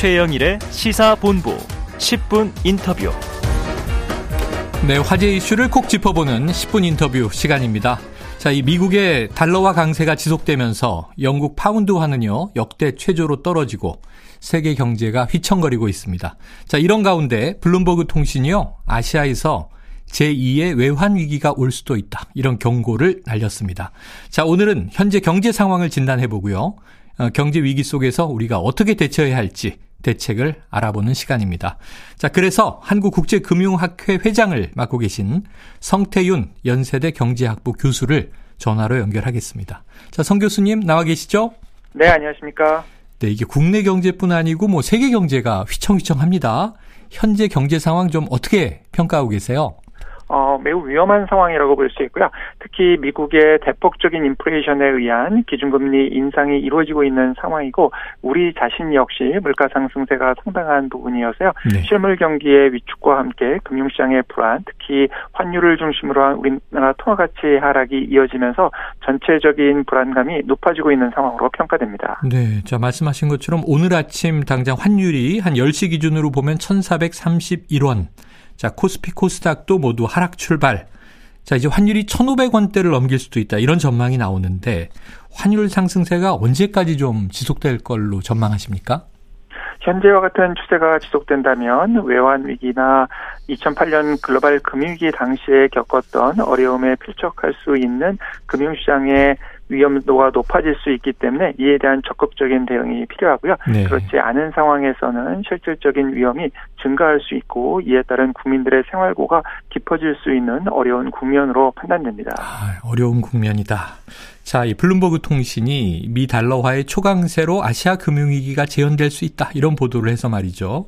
최영일의 시사본부 10분 인터뷰. 네, 화제 이슈를 콕 짚어보는 10분 인터뷰 시간입니다. 자, 이 미국의 달러화 강세가 지속되면서 영국 파운드화는요, 역대 최저로 떨어지고 세계 경제가 휘청거리고 있습니다. 자, 이런 가운데 블룸버그 통신이요, 아시아에서 제2의 외환 위기가 올 수도 있다. 이런 경고를 날렸습니다. 자, 오늘은 현재 경제 상황을 진단해 보고요. 어, 경제 위기 속에서 우리가 어떻게 대처해야 할지 대책을 알아보는 시간입니다. 자, 그래서 한국국제금융학회 회장을 맡고 계신 성태윤 연세대 경제학부 교수를 전화로 연결하겠습니다. 자, 성 교수님 나와 계시죠? 네, 안녕하십니까? 네, 이게 국내 경제뿐 아니고 뭐 세계 경제가 휘청휘청합니다. 현재 경제 상황 좀 어떻게 평가하고 계세요? 어, 매우 위험한 상황이라고 볼 수 있고요. 특히 미국의 대폭적인 인플레이션에 의한 기준금리 인상이 이루어지고 있는 상황이고 우리 자신 역시 물가 상승세가 상당한 부분이어서요. 네. 실물 경기의 위축과 함께 금융시장의 불안, 특히 환율을 중심으로 한 우리나라 통화가치 하락이 이어지면서 전체적인 불안감이 높아지고 있는 상황으로 평가됩니다. 네, 자 말씀하신 것처럼 오늘 아침 당장 환율이 한 10시 기준으로 보면 1,431원 자, 코스피 코스닥도 모두 하락 출발. 자, 이제 환율이 1,500원대를 넘길 수도 있다. 이런 전망이 나오는데 환율 상승세가 언제까지 좀 지속될 걸로 전망하십니까? 현재와 같은 추세가 지속된다면 외환 위기나 2008년 글로벌 금융위기 당시에 겪었던 어려움에 필적할 수 있는 금융시장의 위험도가 높아질 수 있기 때문에 이에 대한 적극적인 대응이 필요하고요. 네. 그렇지 않은 상황에서는 실질적인 위험이 증가할 수 있고 이에 따른 국민들의 생활고가 깊어질 수 있는 어려운 국면으로 판단됩니다. 아, 어려운 국면이다. 자, 이 블룸버그 통신이 미 달러화의 초강세로 아시아 금융위기가 재현될 수 있다. 이런 보도를 해서 말이죠.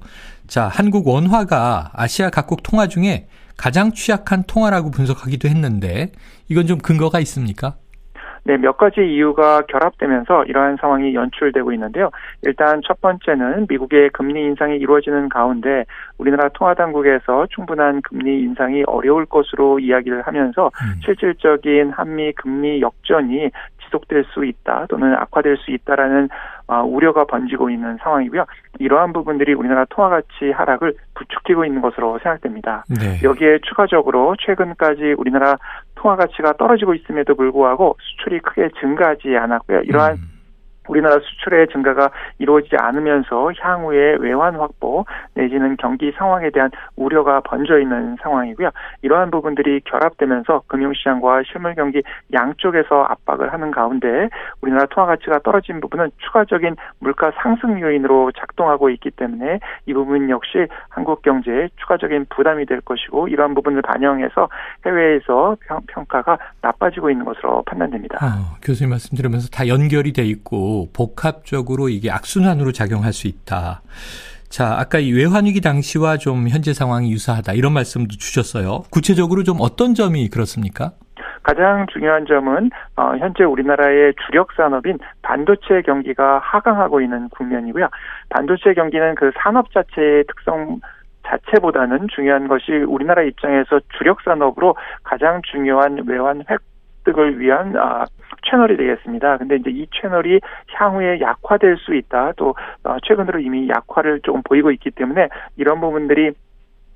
자, 한국 원화가 아시아 각국 통화 중에 가장 취약한 통화라고 분석하기도 했는데 이건 좀 근거가 있습니까? 네, 몇 가지 이유가 결합되면서 이러한 상황이 연출되고 있는데요. 일단 첫 번째는 미국의 금리 인상이 이루어지는 가운데 우리나라 통화당국에서 충분한 금리 인상이 어려울 것으로 이야기를 하면서 음. 실질적인 한미 금리 역전이 지속될 수 있다 또는 악화될 수 있다라는 어, 우려가 번지고 있는 상황이고요. 이러한 부분들이 우리나라 통화 가치 하락을 부추기고 있는 것으로 생각됩니다. 네. 여기에 추가적으로 최근까지 우리나라 통화 가치가 떨어지고 있음에도 불구하고 수출이 크게 증가하지 않았고요. 이러한 음. 우리나라 수출의 증가가 이루어지지 않으면서 향후에 외환 확보 내지는 경기 상황에 대한 우려가 번져 있는 상황이고요. 이러한 부분들이 결합되면서 금융시장과 실물 경기 양쪽에서 압박을 하는 가운데 우리나라 통화 가치가 떨어진 부분은 추가적인 물가 상승 요인으로 작동하고 있기 때문에 이 부분 역시 한국 경제에 추가적인 부담이 될 것이고 이러한 부분을 반영해서 해외에서 평가가 나빠지고 있는 것으로 판단됩니다. 아, 교수님 말씀 들으면서 다 연결이 돼 있고 복합적으로 이게 악순환으로 작용할 수 있다. 자, 아까 이 외환위기 당시와 좀 현재 상황이 유사하다 이런 말씀도 주셨어요. 구체적으로 좀 어떤 점이 그렇습니까? 가장 중요한 점은 어, 현재 우리나라의 주력 산업인 반도체 경기가 하강하고 있는 국면이고요. 반도체 경기는 그 산업 자체의 특성 자체보다는 중요한 것이 우리나라 입장에서 주력 산업으로 가장 중요한 외환 획득을 위한 아, 채널이 되겠습니다. 근데 이제 이 채널이 향후에 약화될 수 있다. 또 어, 최근으로 이미 약화를 조금 보이고 있기 때문에 이런 부분들이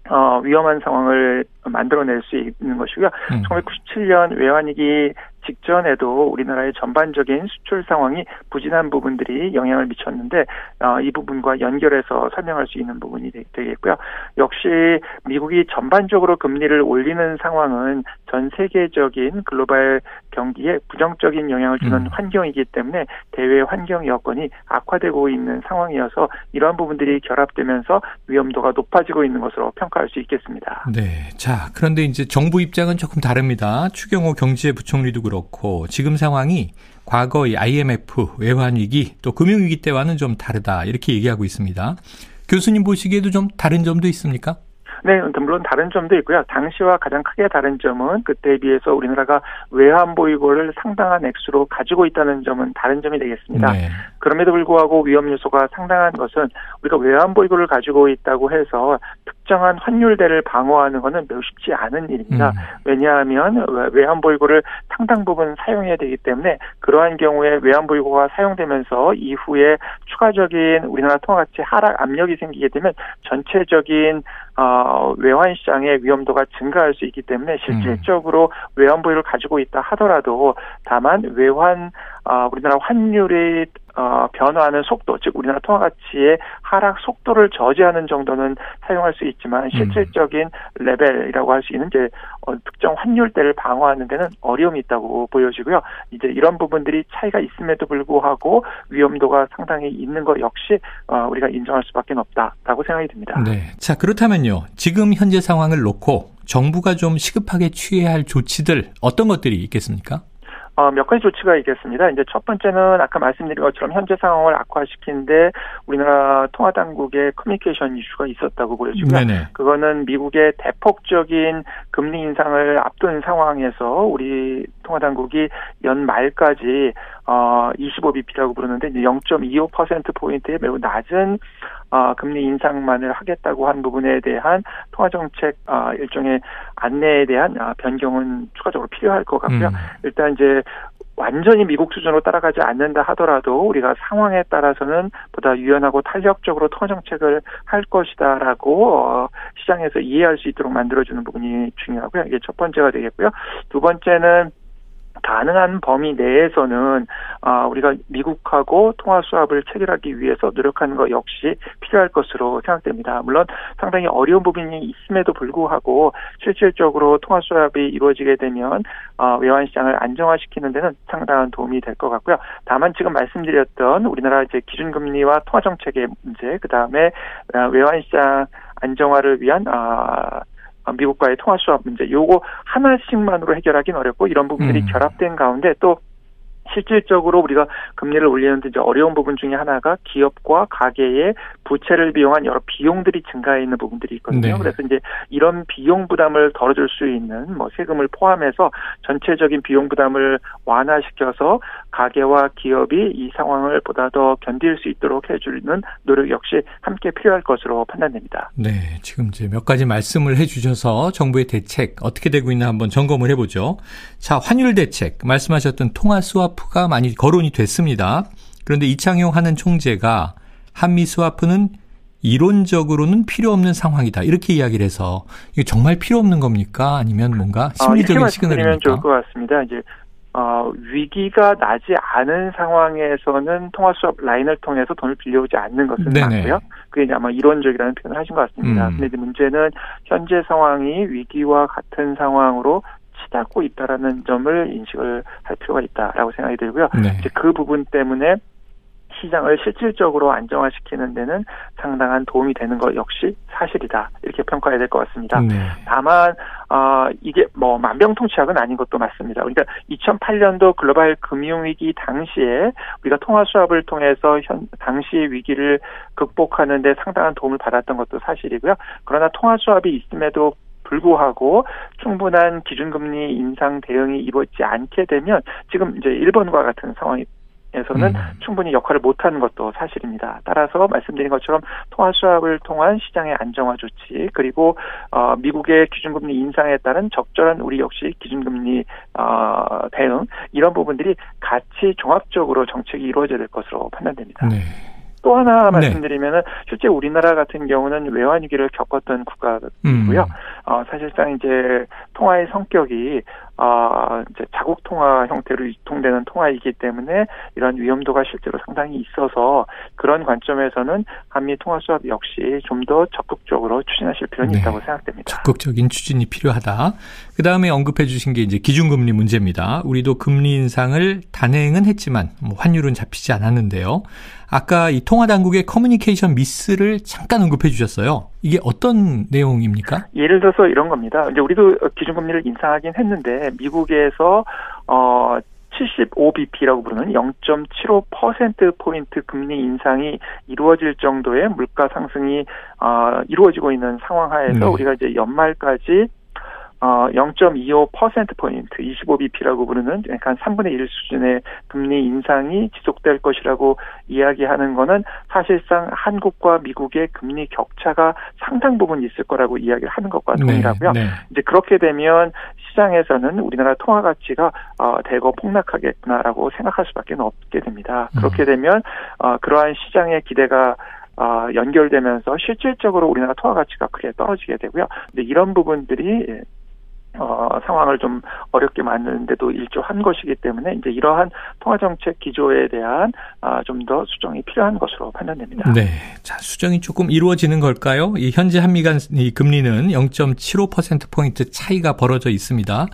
어, 위험한 상황을 만들어낼 수 있는 것이고요. 음. 1997년 외환위기 직전에도 우리나라의 전반적인 수출 상황이 부진한 부분들이 영향을 미쳤는데 어, 이 부분과 연결해서 설명할 수 있는 부분이 되, 겠고요 역시 미국이 전반적으로 금리를 올리는 상황은 전 세계적인 글로벌 경기에 부정적인 영향을 주는 음. 환경이기 때문에 대외 환경 여건이 악화되고 있는 상황이어서 이러한 부분들이 결합되면서 위험도가 높아지고 있는 것으로 평가할 수 있겠습니다. 네. 자, 그런데 이제 정부 입장은 조금 다릅니다. 추경호 경제부총리도 그렇고 그렇고 지금 상황이 과거의 IMF 외환위기 또 금융위기 때와는 좀 다르다 이렇게 얘기하고 있습니다. 교수님 보시기에도 좀 다른 점도 있습니까? 네, 물론 다른 점도 있고요. 당시와 가장 크게 다른 점은 그때에 비해서 우리나라가 외환 보유고를 상당한 액수로 가지고 있다는 점은 다른 점이 되겠습니다. 네. 그럼에도 불구하고 위험 요소가 상당한 것은 우리가 외환 보유고를 가지고 있다고 해서 일정한 환율대를 방어하는 것은 매우 쉽지 않은 일입니다. 음. 왜냐하면 외환보유고를 상당 부분 사용해야 되기 때문에 그러한 경우에 외환보유고가 사용되면서 이후에 추가적인 우리나라 통화가치 하락 압력이 생기게 되면 전체적인 어, 외환 시장의 위험도가 증가할 수 있기 때문에 실질적으로 음. 외환 보유를 가지고 있다 하더라도 다만 외환 어, 우리나라 환율이 어, 변화하는 속도, 즉 우리나라 통화 가치의 하락 속도를 저지하는 정도는 사용할 수 있지만 음. 실질적인 레벨이라고 할 수 있는 이제 어, 특정 환율대를 방어하는 데는 어려움이 있다고 보여지고요. 이제 이런 부분들이 차이가 있음에도 불구하고 위험도가 상당히 있는 것 역시 어, 우리가 인정할 수밖에 없다라고 생각이 듭니다. 네. 자 그렇다면요. 지금 현재 상황을 놓고 정부가 좀 시급하게 취해야 할 조치들 어떤 것들이 있겠습니까? 어, 몇 가지 조치가 있겠습니다. 이제 첫 번째는 아까 말씀드린 것처럼 현재 상황을 악화시키는데 우리나라 통화 당국의 커뮤니케이션 이슈가 있었다고 보여지고요. 네네. 그거는 미국의 대폭적인 금리 인상을 앞둔 상황에서 우리 통화 당국이 연말까지 어 25bp라고 부르는데 이제 0.25% 포인트의 매우 낮은 어, 금리 인상만을 하겠다고 한 부분에 대한 통화 정책 어, 일종의 안내에 대한 어, 변경은 추가적으로 필요할 것 같고요. 음. 일단 이제 완전히 미국 수준으로 따라가지 않는다 하더라도 우리가 상황에 따라서는 보다 유연하고 탄력적으로 통화 정책을 할 것이다라고 어, 시장에서 이해할 수 있도록 만들어주는 부분이 중요하고요. 이게 첫 번째가 되겠고요. 두 번째는 가능한 범위 내에서는 아 우리가 미국하고 통화 수합을 체결하기 위해서 노력하는 것 역시 필요할 것으로 생각됩니다. 물론 상당히 어려운 부분이 있음에도 불구하고 실질적으로 통화 수합이 이루어지게 되면 어, 외환 시장을 안정화시키는 데는 상당한 도움이 될 것 같고요. 다만 지금 말씀드렸던 우리나라 이제 기준금리와 통화 정책의 문제, 그 다음에 어, 외환 시장 안정화를 위한 아 어, 미국과의 통화 수합 문제 요거 하나씩만으로 해결하기는 어렵고 이런 부분들이 음. 결합된 가운데 또 실질적으로 우리가 금리를 올리는데 이제 어려운 부분 중에 하나가 기업과 가계의 부채를 비용한 여러 비용들이 증가해 있는 부분들이 있거든요. 네. 그래서 이제 이런 비용 부담을 덜어줄 수 있는 뭐 세금을 포함해서 전체적인 비용 부담을 완화시켜서 가계와 기업이 이 상황을 보다 더 견딜 수 있도록 해주는 노력 역시 함께 필요할 것으로 판단됩니다. 네, 지금 이제 몇 가지 말씀을 해주셔서 정부의 대책 어떻게 되고 있나 한번 점검을 해보죠. 자, 환율 대책 말씀하셨던 통화 스와프가 많이 거론이 됐습니다. 그런데 이창용 하는 총재가 한미 스와프는 이론적으로는 필요 없는 상황이다. 이렇게 이야기를 해서 이게 정말 필요 없는 겁니까? 아니면 뭔가 아, 심리적인 어, 시그널입니까? 좋을 것 같습니다. 이제 어, 위기가 나지 않은 상황에서는 통화 수업 라인을 통해서 돈을 빌려오지 않는 것은 네네. 맞고요. 그게 이제 아마 이론적이라는 표현을 하신 것 같습니다. 음. 근데 문제는 현재 상황이 위기와 같은 상황으로 치닫고 있다라는 점을 인식을 할 필요가 있다라고 생각이 들고요. 네. 이제 그 부분 때문에 시장을 실질적으로 안정화시키는 데는 상당한 도움이 되는 것 역시 사실이다 이렇게 평가해야 될 것 같습니다. 네. 다만 어, 이게 뭐 만병통치약은 아닌 것도 맞습니다. 그러니까 2008년도 글로벌 금융위기 당시에 우리가 통화 수합을 통해서 현 당시의 위기를 극복하는데 상당한 도움을 받았던 것도 사실이고요. 그러나 통화 수합이 있음에도 불구하고 충분한 기준금리 인상 대응이 이루어지지 않게 되면 지금 이제 일본과 같은 상황이 에서는 음. 충분히 역할을 못하는 것도 사실입니다. 따라서 말씀드린 것처럼 통화 수합을 통한 시장의 안정화 조치 그리고 어, 미국의 기준금리 인상에 따른 적절한 우리 역시 기준금리 어, 대응 이런 부분들이 같이 종합적으로 정책이 이루어져야 될 것으로 판단됩니다. 네. 또 하나 네. 말씀드리면은 실제 우리나라 같은 경우는 외환 위기를 겪었던 국가이고요. 음. 어, 사실상 이제 통화의 성격이 어, 이제 자국 통화 형태로 유통되는 통화이기 때문에 이런 위험도가 실제로 상당히 있어서 그런 관점에서는 한미 통화 수합 역시 좀 더 적극적으로 추진하실 필요는 네. 있다고 생각됩니다. 적극적인 추진이 필요하다. 그 다음에 언급해 주신 게 이제 기준금리 문제입니다. 우리도 금리 인상을 단행은 했지만 뭐 환율은 잡히지 않았는데요. 아까 이 통화 당국의 커뮤니케이션 미스를 잠깐 언급해 주셨어요. 이게 어떤 내용입니까? 예를 들어서 이런 겁니다. 이제 우리도 기준금리를 인상하긴 했는데 미국에서 어 75bp라고 부르는 0.75% 포인트 금리 인상이 이루어질 정도의 물가 상승이 어, 이루어지고 있는 상황 하에서 네. 우리가 이제 연말까지 어, 0.25%포인트, 25bp라고 부르는 약간 3분의 1 수준의 금리 인상이 지속될 것이라고 이야기하는 거는 사실상 한국과 미국의 금리 격차가 상당 부분 있을 거라고 이야기를 하는 것과 네, 동일하고요. 네, 네. 이제 그렇게 되면 시장에서는 우리나라 통화 가치가 어, 대거 폭락하겠구나라고 생각할 수밖에 없게 됩니다. 그렇게 음. 되면 어, 그러한 시장의 기대가 어, 연결되면서 실질적으로 우리나라 통화 가치가 크게 떨어지게 되고요. 근데 이런 부분들이 어, 상황을 좀 어렵게 만드는데도 일조한 것이기 때문에 이제 이러한 통화정책 기조에 대한 아, 좀 더 수정이 필요한 것으로 판단됩니다. 네. 자, 수정이 조금 이루어지는 걸까요? 이 현재 한미 간이 금리는 0.75%포인트 차이가 벌어져 있습니다.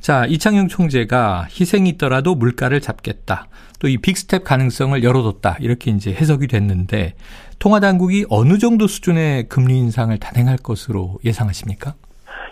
자, 이창용 총재가 희생이 있더라도 물가를 잡겠다. 또 이 big step 가능성을 열어뒀다. 이렇게 이제 해석이 됐는데 통화 당국이 어느 정도 수준의 금리 인상을 단행할 것으로 예상하십니까?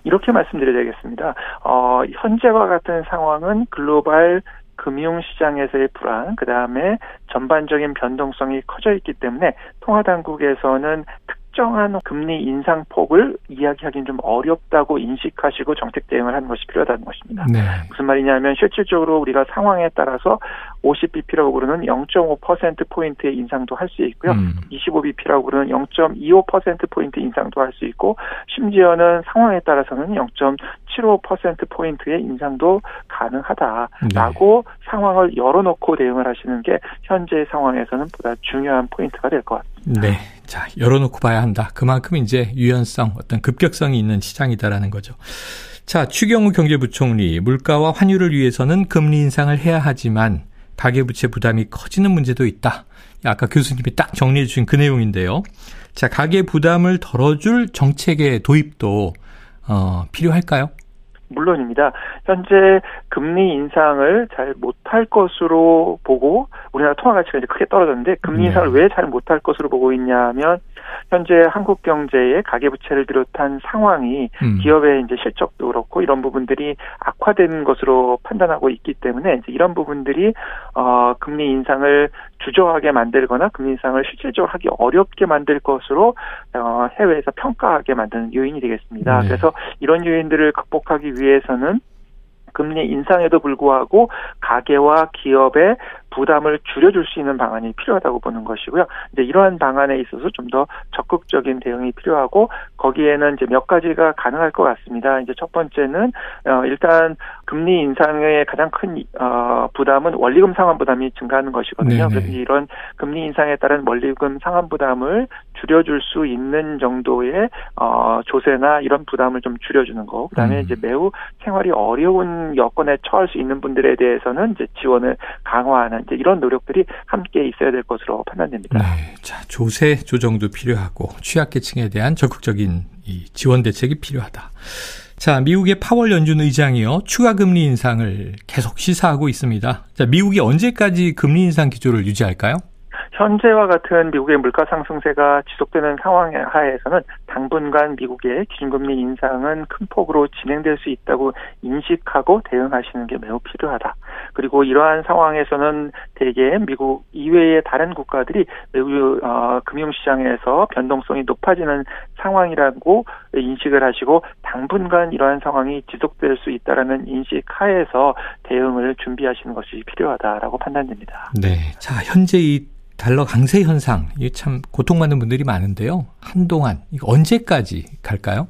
이렇게 말씀드려야 되겠습니다. 어, 현재와 같은 상황은 글로벌 금융시장에서의 불안, 그 다음에 전반적인 변동성이 커져 있기 때문에 통화당국에서는 특정한 금리 인상폭을 이야기하기는 좀 어렵다고 인식하시고 정책 대응을 하는 것이 필요하다는 것입니다. 네. 무슨 말이냐면 실질적으로 우리가 상황에 따라서 50bp라고 부르는 0.5%포인트의 인상도 할 수 있고요. 음. 25bp라고 부르는 0.25%포인트 인상도 할 수 있고 심지어는 상황에 따라서는 0.75%포인트의 인상도 가능하다라고 네. 상황을 열어놓고 대응을 하시는 게 현재 상황에서는 보다 중요한 포인트가 될 것 같습니다. 네. 자, 열어놓고 봐야 한다. 그만큼 이제 유연성, 어떤 급격성이 있는 시장이다라는 거죠. 자, 추경호 경제부총리, 물가와 환율을 위해서는 금리 인상을 해야 하지만 가계부채 부담이 커지는 문제도 있다. 아까 교수님이 딱 정리해 주신 그 내용인데요. 자, 가계 부담을 덜어줄 정책의 도입도 어, 필요할까요? 물론입니다. 현재 금리 인상을 잘 못할 것으로 보고 우리나라 통화 가치가 이제 크게 떨어졌는데 금리 네. 인상을 왜잘 못할 것으로 보고 있냐면 현재 한국 경제의 가계부채를 비롯한 상황이 음. 기업의 이제 실적도 그렇고 이런 부분들이 악화된 것으로 판단하고 있기 때문에 이제 이런 부분들이 어 금리 인상을 주저하게 만들거나 금리 인상을 실질적으로 하기 어렵게 만들 것으로 어 해외에서 평가하게 만드는 요인이 되겠습니다. 네. 그래서 이런 요인들을 극복하기 위해서는 금리 인상에도 불구하고 가계와 기업의 부담을 줄여줄 수 있는 방안이 필요하다고 보는 것이고요. 이제 이러한 방안에 있어서 좀 더 적극적인 대응이 필요하고 거기에는 이제 몇 가지가 가능할 것 같습니다. 이제 첫 번째는 어 일단 금리 인상의 가장 큰 어, 부담은 원리금 상환 부담이 증가하는 것이거든요. 네네. 그래서 이런 금리 인상에 따른 원리금 상환 부담을 줄여줄 수 있는 정도의 어, 조세나 이런 부담을 좀 줄여주는 거. 그다음에 음. 이제 매우 생활이 어려운 여건에 처할 수 있는 분들에 대해서는 이제 지원을 강화하는 이제 이런 노력들이 함께 있어야 될 것으로 판단됩니다. 네, 자 조세 조정도 필요하고 취약계층에 대한 적극적인 이 지원 대책이 필요하다. 자, 미국의 파월 연준 의장이요. 추가 금리 인상을 계속 시사하고 있습니다. 자, 미국이 언제까지 금리 인상 기조를 유지할까요? 현재와 같은 미국의 물가 상승세가 지속되는 상황 하에서는 당분간 미국의 기준금리 인상은 큰 폭으로 진행될 수 있다고 인식하고 대응하시는 게 매우 필요하다. 그리고 이러한 상황에서는 대개 미국 이외의 다른 국가들이 매우 어, 금융시장에서 변동성이 높아지는 상황이라고 인식을 하시고 당분간 이러한 상황이 지속될 수 있다라는 인식 하에서 대응을 준비하시는 것이 필요하다라고 판단됩니다. 네. 자, 현재 이 달러 강세 현상, 이게 참 고통받는 분들이 많은데요. 한동안, 이거 언제까지 갈까요?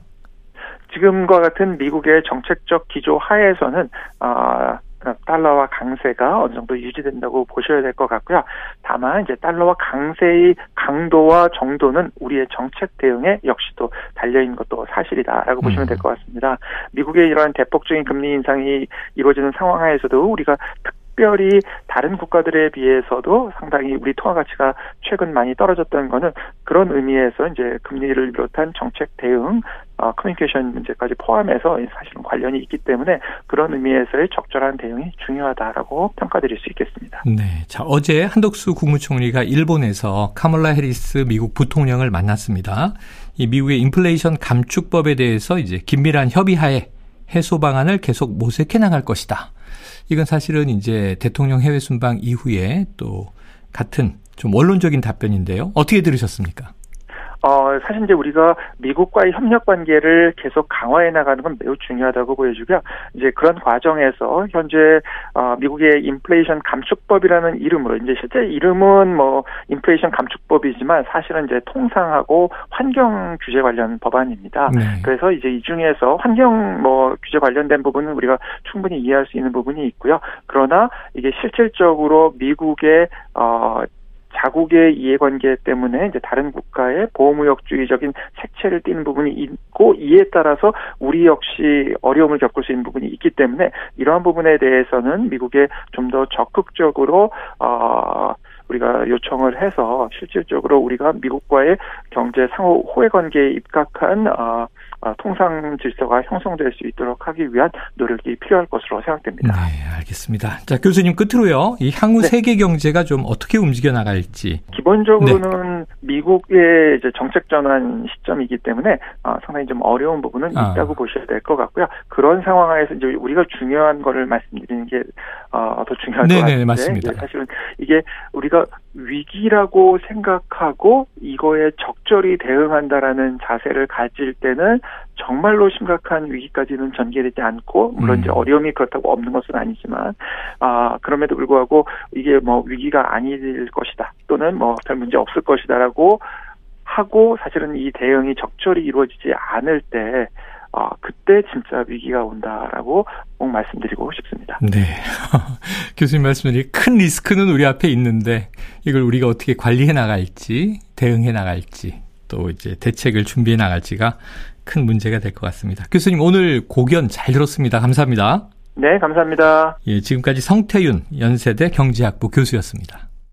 지금과 같은 미국의 정책적 기조 하에서는, 어, 달러와 강세가 어느 정도 유지된다고 보셔야 될 것 같고요. 다만 이제 달러와 강세의 강도와 정도는 우리의 정책 대응에 역시도 달려 있는 것도 사실이다라고 음. 보시면 될 것 같습니다. 미국의 이러한 대폭적인 금리 인상이 이루어지는 상황 하에서도 우리가 특 특별히 다른 국가들에 비해서도 상당히 우리 통화 가치가 최근 많이 떨어졌던 거는 그런 의미에서 이제 금리를 비롯한 정책 대응, 어, 커뮤니케이션 문제까지 포함해서 사실은 관련이 있기 때문에 그런 의미에서의 적절한 대응이 중요하다라고 평가드릴 수 있겠습니다. 네. 자, 어제 한덕수 국무총리가 일본에서 카멀라 해리스 미국 부통령을 만났습니다. 이 미국의 인플레이션 감축법에 대해서 이제 긴밀한 협의하에 해소 방안을 계속 모색해 나갈 것이다. 이건 사실은 이제 대통령 해외 순방 이후에 또 같은 좀 원론적인 답변인데요. 어떻게 들으셨습니까? 어, 사실 이제 우리가 미국과의 협력 관계를 계속 강화해 나가는 건 매우 중요하다고 보여주고요. 이제 그런 과정에서 현재 어, 미국의 인플레이션 감축법이라는 이름으로 이제 실제 이름은 뭐 인플레이션 감축법이지만 사실은 이제 통상하고 환경 규제 관련 법안입니다. 네. 그래서 이제 이 중에서 환경 뭐 규제 관련된 부분은 우리가 충분히 이해할 수 있는 부분이 있고요. 그러나 이게 실질적으로 미국의 어 자국의 이해관계 때문에 이제 다른 국가의 보호무역주의적인 색채를 띠는 부분이 있고 이에 따라서 우리 역시 어려움을 겪을 수 있는 부분이 있기 때문에 이러한 부분에 대해서는 미국에 좀 더 적극적으로 어 우리가 요청을 해서 실질적으로 우리가 미국과의 경제 상호 호혜 관계에 입각한 어, 어, 통상 질서가 형성될 수 있도록 하기 위한 노력이 필요할 것으로 생각됩니다. 네, 알겠습니다. 자, 교수님 끝으로요. 이 향후 네. 세계 경제가 좀 어떻게 움직여 나갈지. 기본적으로는 네. 미국의 이제 정책 전환 시점이기 때문에 어, 상당히 좀 어려운 부분은 아. 있다고 보셔야 될 것 같고요. 그런 상황에서 이제 우리가 중요한 거를 말씀드리는 게더 어, 중요할 네네, 것 같은데 맞습니다. 사실은 이게 우리가 위기라고 생각하고 이거에 적절히 대응한다라는 자세를 가질 때는 정말로 심각한 위기까지는 전개되지 않고 물론 음. 이제 어려움이 그렇다고 없는 것은 아니지만 아 그럼에도 불구하고 이게 뭐 위기가 아닐 것이다 또는 뭐 별 문제 없을 것이다라고 하고 사실은 이 대응이 적절히 이루어지지 않을 때 어, 그때 진짜 위기가 온다라고 꼭 말씀드리고 싶습니다. 네. 교수님 말씀드린 큰 리스크는 우리 앞에 있는데 이걸 우리가 어떻게 관리해 나갈지, 대응해 나갈지, 또 이제 대책을 준비해 나갈지가 큰 문제가 될 것 같습니다. 교수님 오늘 고견 잘 들었습니다. 감사합니다. 네, 감사합니다. 예, 지금까지 성태윤 연세대 경제학부 교수였습니다.